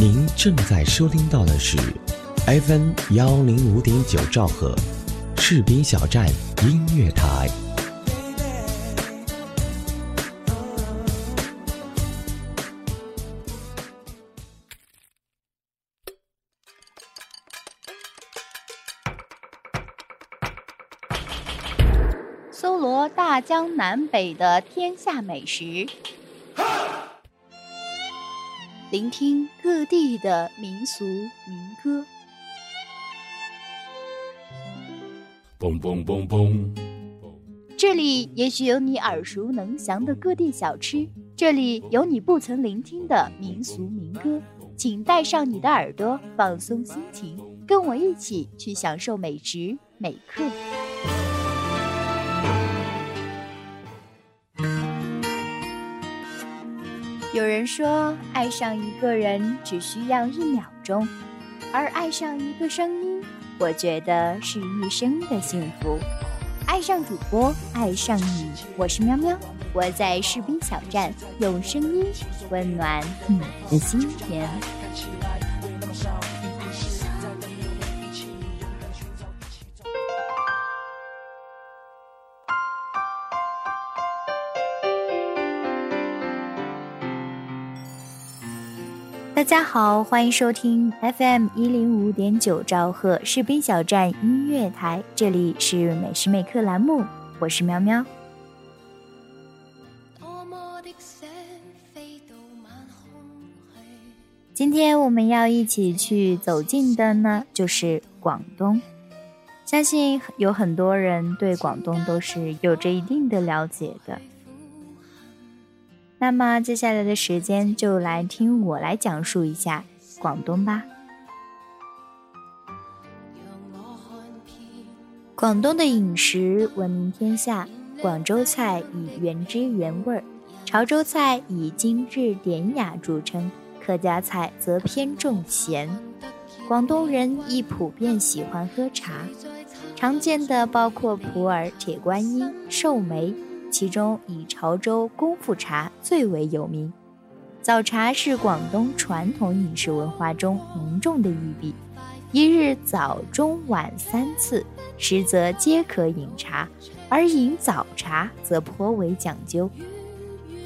您正在收听到的是 FM 幺零五点九兆赫，士兵小站音乐台。搜罗大江南北的天下美食，聆听各地的民俗民歌。嘣嘣嘣嘣！这里也许有你耳熟能详的各地小吃，这里有你不曾聆听的民俗民歌。请带上你的耳朵，放松心情，跟我一起去享受美食美课。有人说，爱上一个人只需要一秒钟，而爱上一个声音，我觉得是一生的幸福。爱上主播，爱上你，我是喵喵，我在士兵小站，用声音温暖你的心田。大家好，欢迎收听 FM 一零五点九兆赫士兵小站音乐台，这里是每时每刻栏目，我是喵喵。今天我们要一起去走进的呢，就是广东。相信有很多人对广东都是有着一定的了解的。那么接下来的时间就来听我来讲述一下广东吧。广东的饮食闻名天下，广州菜以原汁原味儿，潮州菜以精致典雅著称，客家菜则偏重咸。广东人亦普遍喜欢喝茶，常见的包括普洱、铁观音、寿眉。其中以潮州功夫茶最为有名。早茶是广东传统饮食文化中浓重的一笔，一日早中晚三次，实则皆可饮茶，而饮早茶则颇为讲究。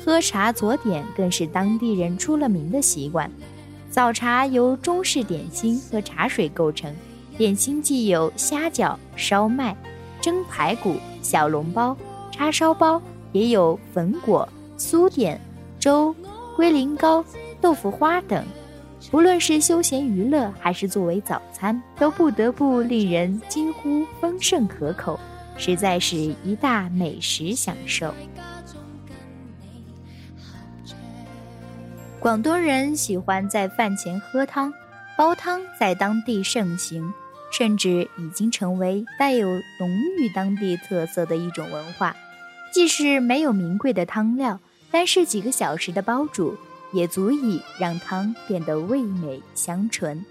喝茶佐点更是当地人出了名的习惯。早茶由中式点心和茶水构成，点心既有虾饺、烧麦、蒸排骨、小笼包。叉烧包也有粉果、酥点、粥、龟苓膏、豆腐花等，不论是休闲娱乐还是作为早餐，都不得不令人惊呼丰盛可口，实在是一大美食享受。广东人喜欢在饭前喝汤，煲汤在当地盛行，甚至已经成为带有浓郁当地特色的一种文化。即使没有名贵的汤料，单是几个小时的煲煮，也足以让汤变得味美香醇。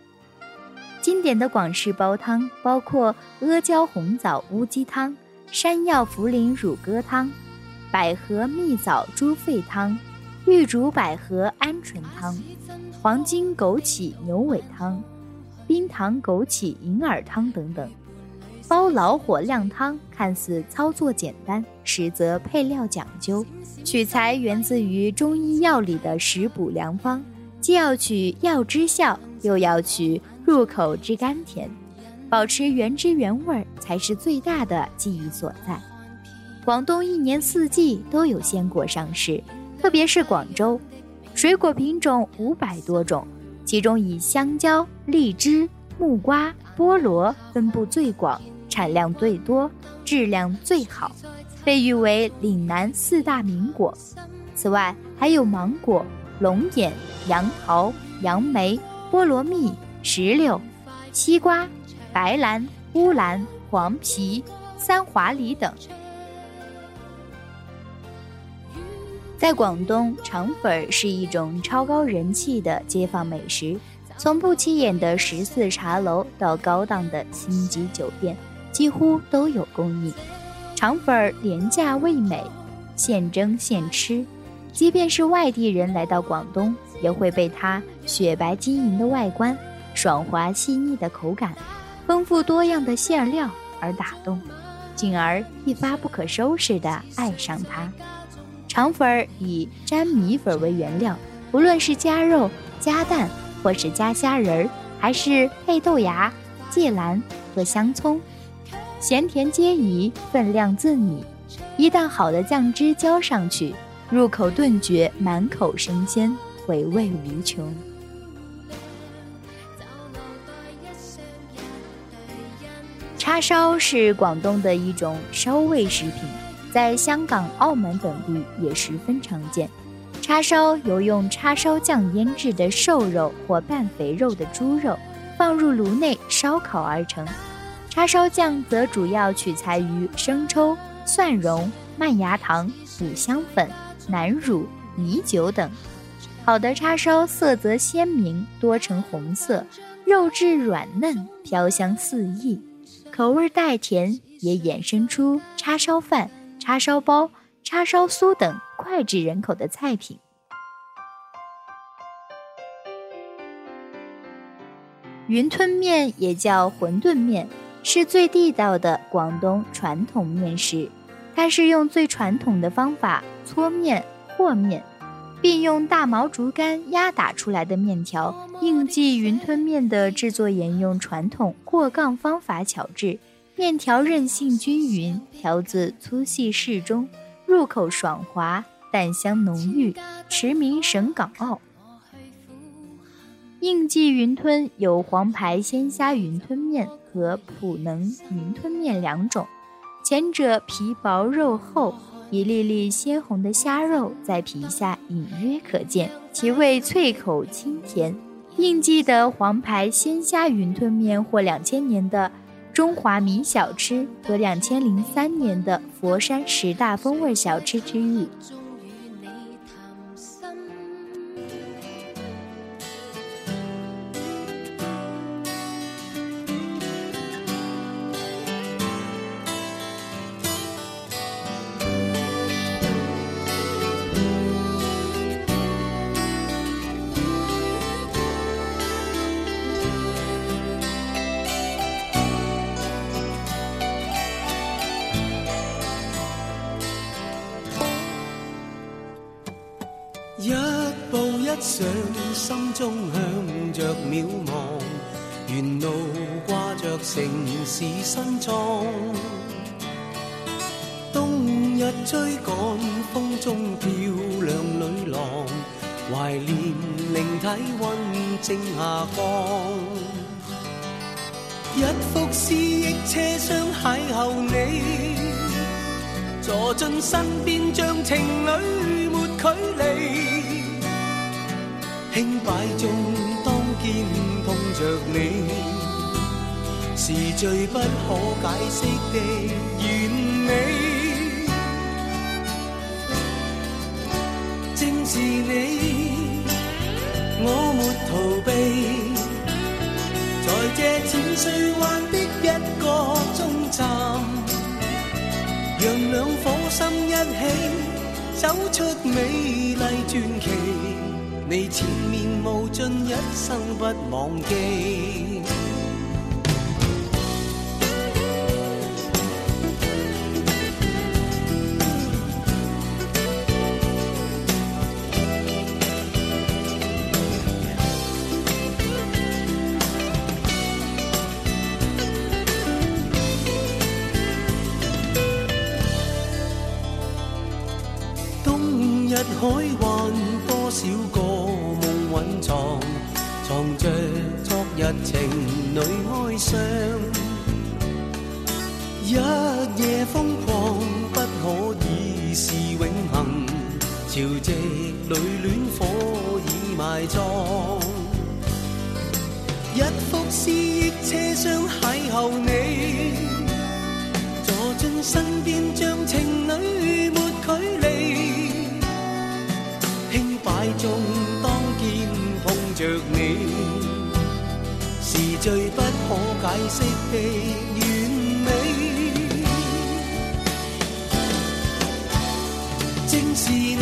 经典的广式煲汤包括阿胶红枣乌鸡汤、山药茯苓乳鸽汤、百合蜜枣猪肺汤、玉竹百合鹌鹑汤、黄金枸杞牛尾汤、冰糖枸杞银耳汤等等。煲老火靓汤看似操作简单，实则配料讲究，取材源自于中医药里的食补良方，既要取药之效，又要取入口之甘甜，保持原汁原味才是最大的技艺所在。广东一年四季都有鲜果上市，特别是广州，水果品种五百多种，其中以香蕉、荔枝、木瓜、菠萝分布最广。产量最多，质量最好，被誉为岭南四大名果。此外，还有芒果、龙眼、杨桃、杨梅、菠萝蜜、石榴、西瓜、白兰、乌兰、黄皮、三华梨等。在广东，肠粉是一种超高人气的街坊美食，从不起眼的十四茶楼到高档的星级酒店。几乎都有供应，肠粉儿廉价味美，现蒸现吃。即便是外地人来到广东，也会被它雪白晶莹的外观、爽滑细腻的口感、丰富多样的馅料而打动，进而一发不可收拾地爱上它。肠粉儿以粘米粉为原料，不论是加肉、加蛋，或是加虾仁儿，还是配豆芽、芥蓝和香葱，咸甜皆宜，分量自拟。一旦好的酱汁浇上去，入口顿觉满口生鲜，回味无穷。叉烧是广东的一种烧味食品。在香港、澳门等地也十分常见。叉烧由用叉烧酱腌制的瘦肉或半肥肉的猪肉放入炉内烧烤而成。叉烧酱则主要取材于生抽、蒜蓉、麦芽糖、五香粉、南乳、米酒等。好的叉烧色泽鲜明，多呈红色，肉质软嫩，飘香四溢，口味带甜，也衍生出叉烧饭。叉烧包、叉烧酥等脍炙人口的菜品。云吞面也叫馄饨面，是最地道的广东传统面食。它是用最传统的方法搓面和面，并用大毛竹竿压打出来的面条。应记云吞面的制作沿用传统过杠方法巧制。面条韧性均匀，条子粗细适中，入口爽滑，蛋香浓郁，驰名省港澳。应记云吞有黄牌鲜虾云吞面和普能云吞面两种，前者皮薄肉厚，一粒粒鲜红的虾肉在皮下隐约可见，其味脆口清甜。应记的黄牌鲜虾云吞面或两千年的。中华名小吃和两千零三年的佛山十大风味小吃之一。一步一想心中向着渺茫，沿路挂着城市新装。冬日追赶风中漂亮女郎，怀念灵体温正下降。一幅思忆车厢邂逅你，坐进身边像情侣距离。轻摆中，当肩碰着你，是最不可解释的完美。正是你，我没逃避，在这浅水湾的一个终站，让两颗心一起走出美丽传奇。你前面无尽，一生不忘记。海湾，多少个梦蕴？藏藏着昨日情侣哀伤，一夜疯狂不可以是永恒，潮汐里恋火已埋葬，一幅思忆车厢邂逅你，坐进身边像情侣没距离，中当肩。着你，是最不可解释的完美。正是你，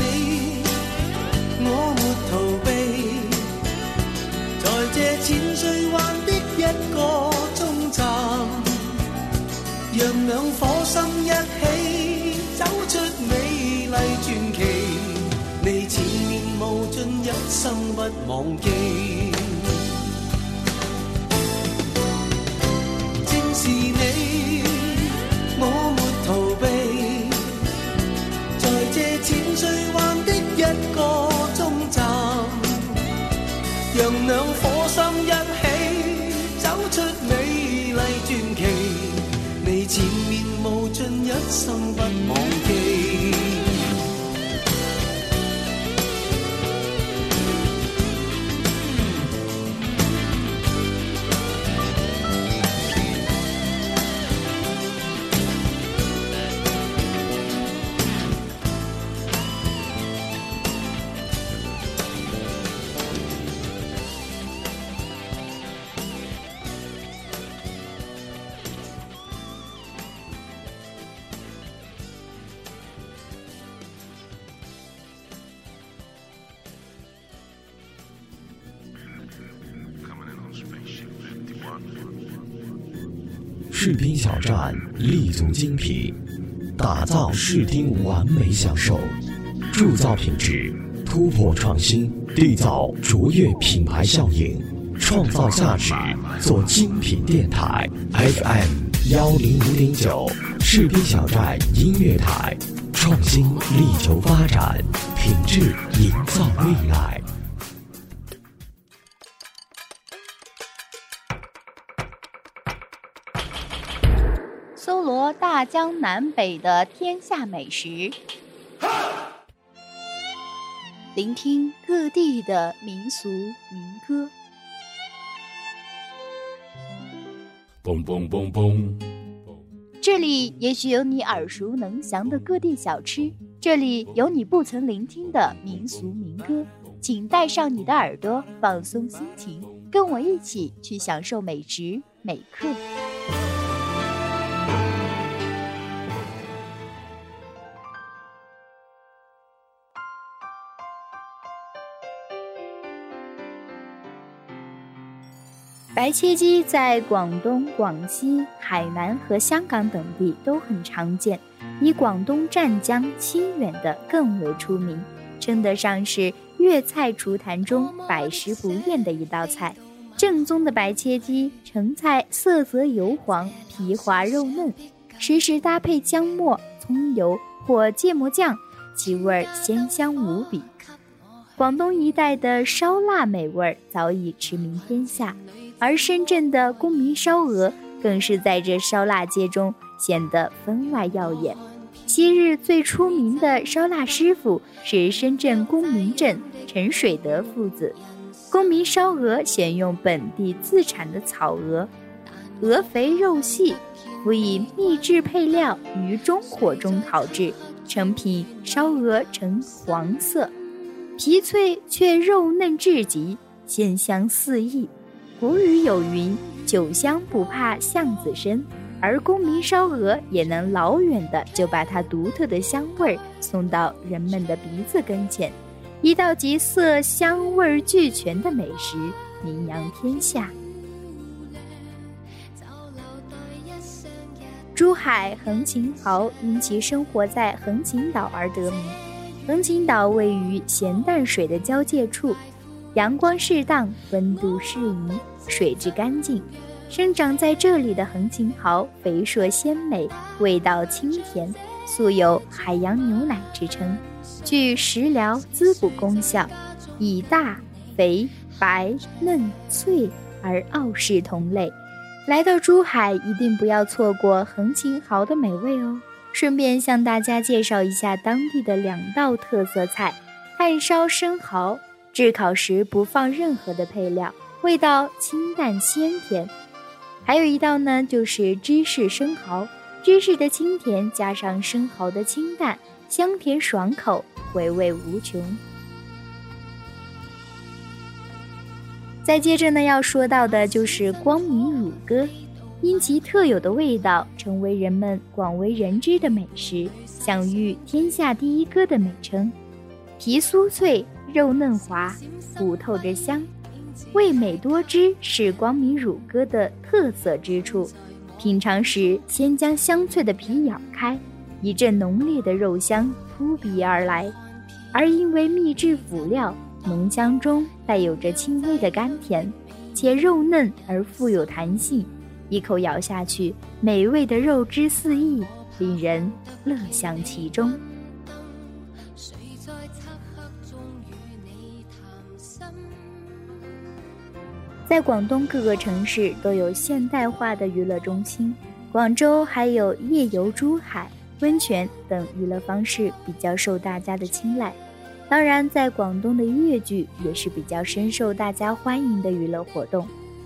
忘记。正是你，我没逃避，在这浅水湾的一个终站，让两颗心一起走出美丽传奇。你前面无尽，一生不忘士兵小站立足精品，打造视听完美享受，铸造品质，突破创新，缔造卓越品牌效应，创造价值，做精品电台 FM 幺零五点九，士兵小站音乐台，创新力求发展，品质营造未来。大江南北的天下美食，聆听各地的民俗民歌。嘣嘣嘣嘣，这里也许有你耳熟能详的各地小吃，这里有你不曾聆听的民俗民歌。请带上你的耳朵，放松心情，跟我一起去享受美食美客。白切鸡在广东、广西、海南和香港等地都很常见，以广东湛江、清远的更为出名，称得上是粤菜厨坛中百食不厌的一道菜。正宗的白切鸡，成菜色泽油黄，皮滑肉嫩，时时搭配姜末、葱油或芥末酱，其味鲜香无比。广东一带的烧腊美味早已驰名天下。而深圳的公民烧鹅更是在这烧腊界中显得分外耀眼。昔日最出名的烧腊师傅是深圳公民镇陈水德父子。公民烧鹅选用本地自产的草鹅，鹅肥肉细，辅以秘制配料于中火中烤制，成品烧鹅呈黄色，皮脆却肉嫩至极，鲜香四溢。古语有云：“酒香不怕巷子深”，而公民烧鹅也能老远的就把它独特的香味儿送到人们的鼻子跟前，一道集色香味俱全的美食，名扬天下。珠海横琴蚝因其生活在横琴岛而得名。横琴岛位于咸淡水的交界处。阳光适当，温度适宜，水质干净，生长在这里的横琴蚝肥硕鲜美，味道清甜，素有“海洋牛奶”之称，具食疗滋补功效，以大、肥、白、嫩、脆而傲视同类。来到珠海，一定不要错过横琴蚝的美味哦！顺便向大家介绍一下当地的两道特色菜：炭烧生蚝。炙烤时不放任何的配料，味道清淡鲜甜。还有一道呢，就是芝士生蚝，芝士的清甜加上生蚝的清淡，香甜爽口，回味无穷。再接着呢，要说到的就是光明乳鸽，因其特有的味道，成为人们广为人知的美食，享誉“天下第一鸽”的美称。皮酥脆。肉嫩滑，骨透着香，味美多汁是光明乳鸽的特色之处。品尝时，先将香脆的皮咬开，一阵浓烈的肉香扑鼻而来，而因为秘制辅料，浓香中带有着轻微的甘甜，且肉嫩而富有弹性，一口咬下去，美味的肉汁四溢，令人乐享其中。在广东各个城市都有现代化的娱乐中心，广州还有夜游珠海、温泉等娱乐方式比较受大家的青睐。当然，在广东的粤剧也是比较深受大家欢迎的娱乐活动。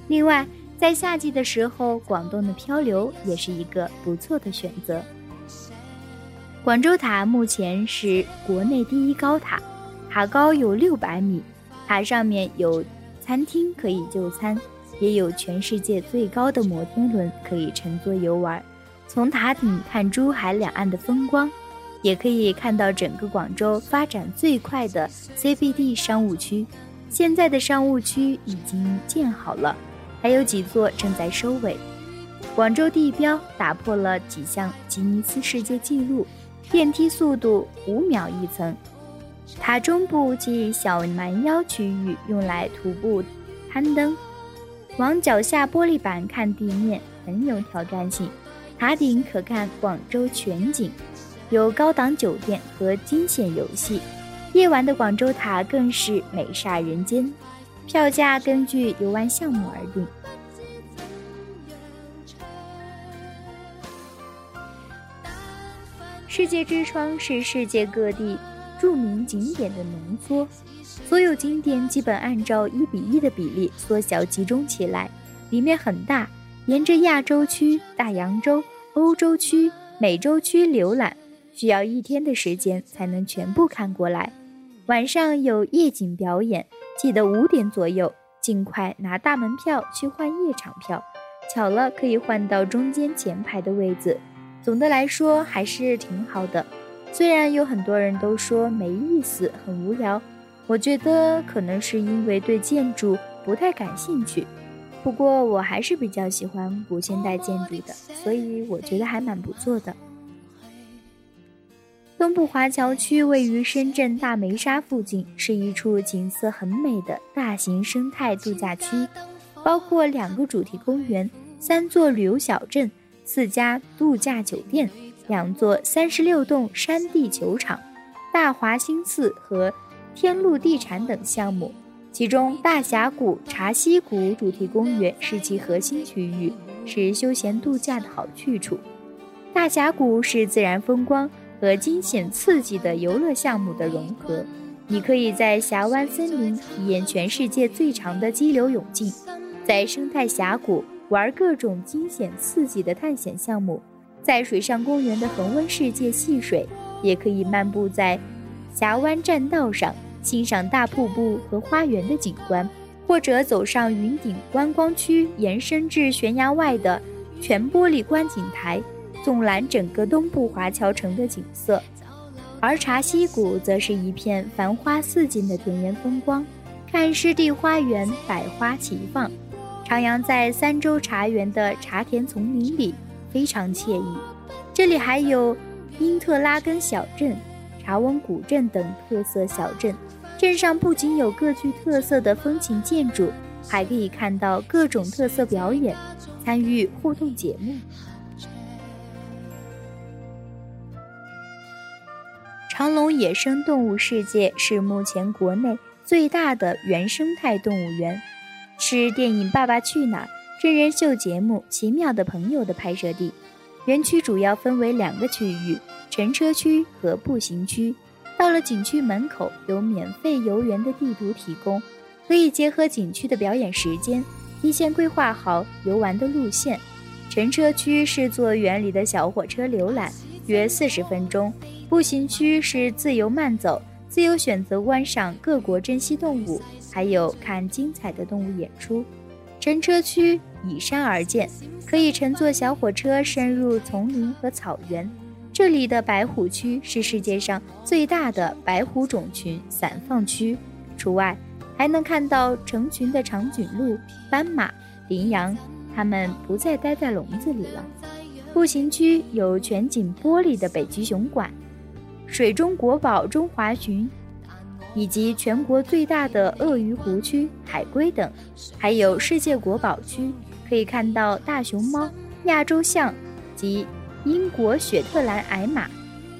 另外，在夏季的时候，广东的漂流也是一个不错的选择。广州塔目前是国内第一高塔，塔高有六百米，塔上面有。餐厅可以就餐，也有全世界最高的摩天轮可以乘坐游玩。从塔顶看珠海两岸的风光，也可以看到整个广州发展最快的 CBD 商务区。现在的商务区已经建好了，还有几座正在收尾。广州地标打破了几项吉尼斯世界纪录，电梯速度五秒一层。塔中部即小蛮腰区域用来徒步攀登，往脚下玻璃板看地面很有挑战性。塔顶可看广州全景，有高档酒店和惊险游戏。夜晚的广州塔更是美煞人间，票价根据游玩项目而定。世界之窗是世界各地。著名景点的浓缩，所有景点基本按照一比一的比例缩小集中起来，里面很大。沿着亚洲区、大洋洲、欧洲区、美洲区浏览，需要一天的时间才能全部看过来。晚上有夜景表演，记得五点左右尽快拿大门票去换夜场票，巧了可以换到中间前排的位子。总的来说还是挺好的。虽然有很多人都说没意思、很无聊，我觉得可能是因为对建筑不太感兴趣。不过我还是比较喜欢古现代建筑的，所以我觉得还蛮不错的。东部华侨区位于深圳大梅沙附近，是一处景色很美的大型生态度假区，包括两个主题公园、三座旅游小镇、四家度假酒店。两座三十六栋山地球场、大华兴寺和天路地产等项目，其中大峡谷茶溪谷主题公园是其核心区域，是休闲度假的好去处。大峡谷是自然风光和惊险刺激的游乐项目的融合，你可以在峡湾森林体验全世界最长的激流勇进，在生态峡谷玩各种惊险刺激的探险项目。在水上公园的恒温世界戏水，也可以漫步在峡湾栈道上欣赏大瀑布和花园的景观，或者走上云顶观光区延伸至悬崖外的全玻璃观景台，纵览整个东部华侨城的景色。而茶溪谷则是一片繁花似锦的田园风光，看湿地花园百花齐放，徜徉在三洲茶园的茶田丛林里。非常惬意，这里还有因特拉根小镇、茶翁古镇等特色小镇。镇上不仅有各具特色的风情建筑，还可以看到各种特色表演，参与互动节目。长隆野生动物世界是目前国内最大的原生态动物园，是电影《爸爸去哪儿》。真人秀节目《奇妙的朋友》的拍摄地，园区主要分为两个区域：乘车区和步行区。到了景区门口，有免费游园的地图提供，可以结合景区的表演时间，提前规划好游玩的路线。乘车区是坐园里的小火车浏览，约四十分钟；步行区是自由慢走，自由选择观赏各国珍稀动物，还有看精彩的动物演出。乘车区依山而建，可以乘坐小火车深入丛林和草原。这里的白虎区是世界上最大的白虎种群散放区，除外还能看到成群的长颈鹿、斑马、羚羊，它们不再待在笼子里了。步行区有全景玻璃的北极熊馆、水中国宝中华鲟以及全国最大的鳄鱼湖区、海龟等，还有世界国宝区，可以看到大熊猫、亚洲象及英国雪特兰矮马。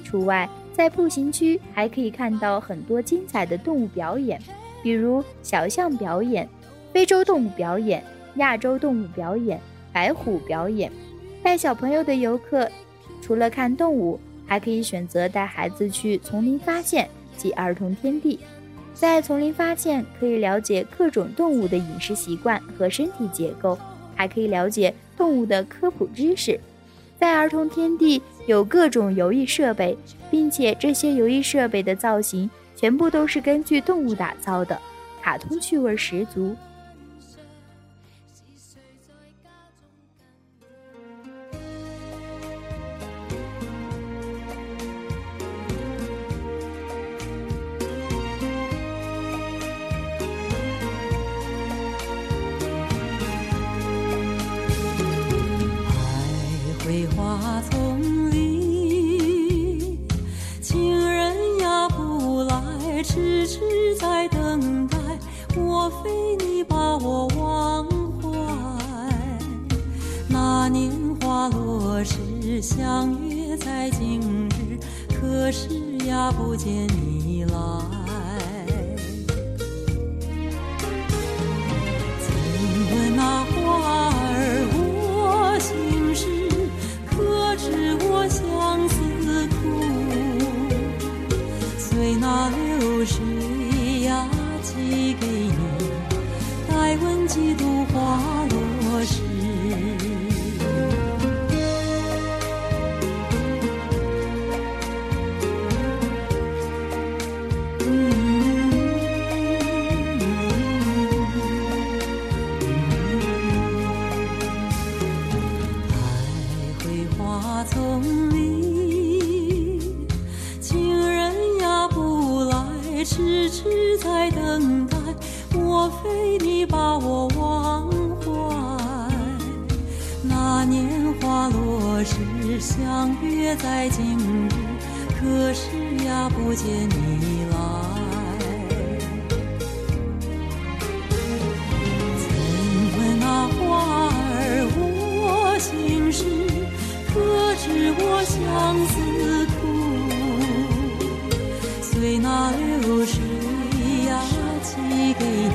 除外，在步行区还可以看到很多精彩的动物表演，比如小象表演、非洲动物表演、亚洲动物表演、白虎表演。带小朋友的游客，除了看动物，还可以选择带孩子去丛林发现。及儿童天地，在丛林发现可以了解各种动物的饮食习惯和身体结构，还可以了解动物的科普知识。在儿童天地有各种游艺设备，并且这些游艺设备的造型全部都是根据动物打造的，卡通趣味十足。为你把我忘怀。那年花落时相约在今日可是呀不见你来相约在今日，可是呀，不见你来。曾问那花儿我心事，可知我相思苦？随那流水呀寄给你，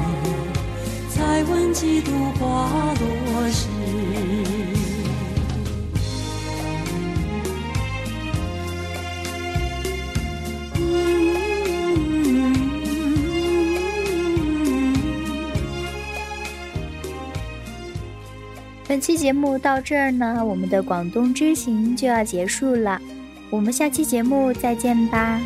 再问几度花落本期节目到这儿呢，我们的广东之行就要结束了，我们下期节目再见吧。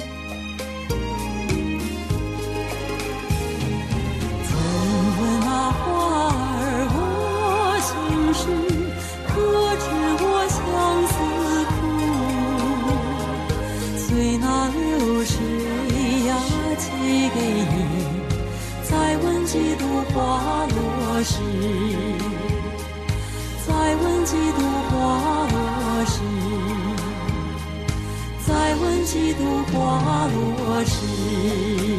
几度花落时，再问几度花落时。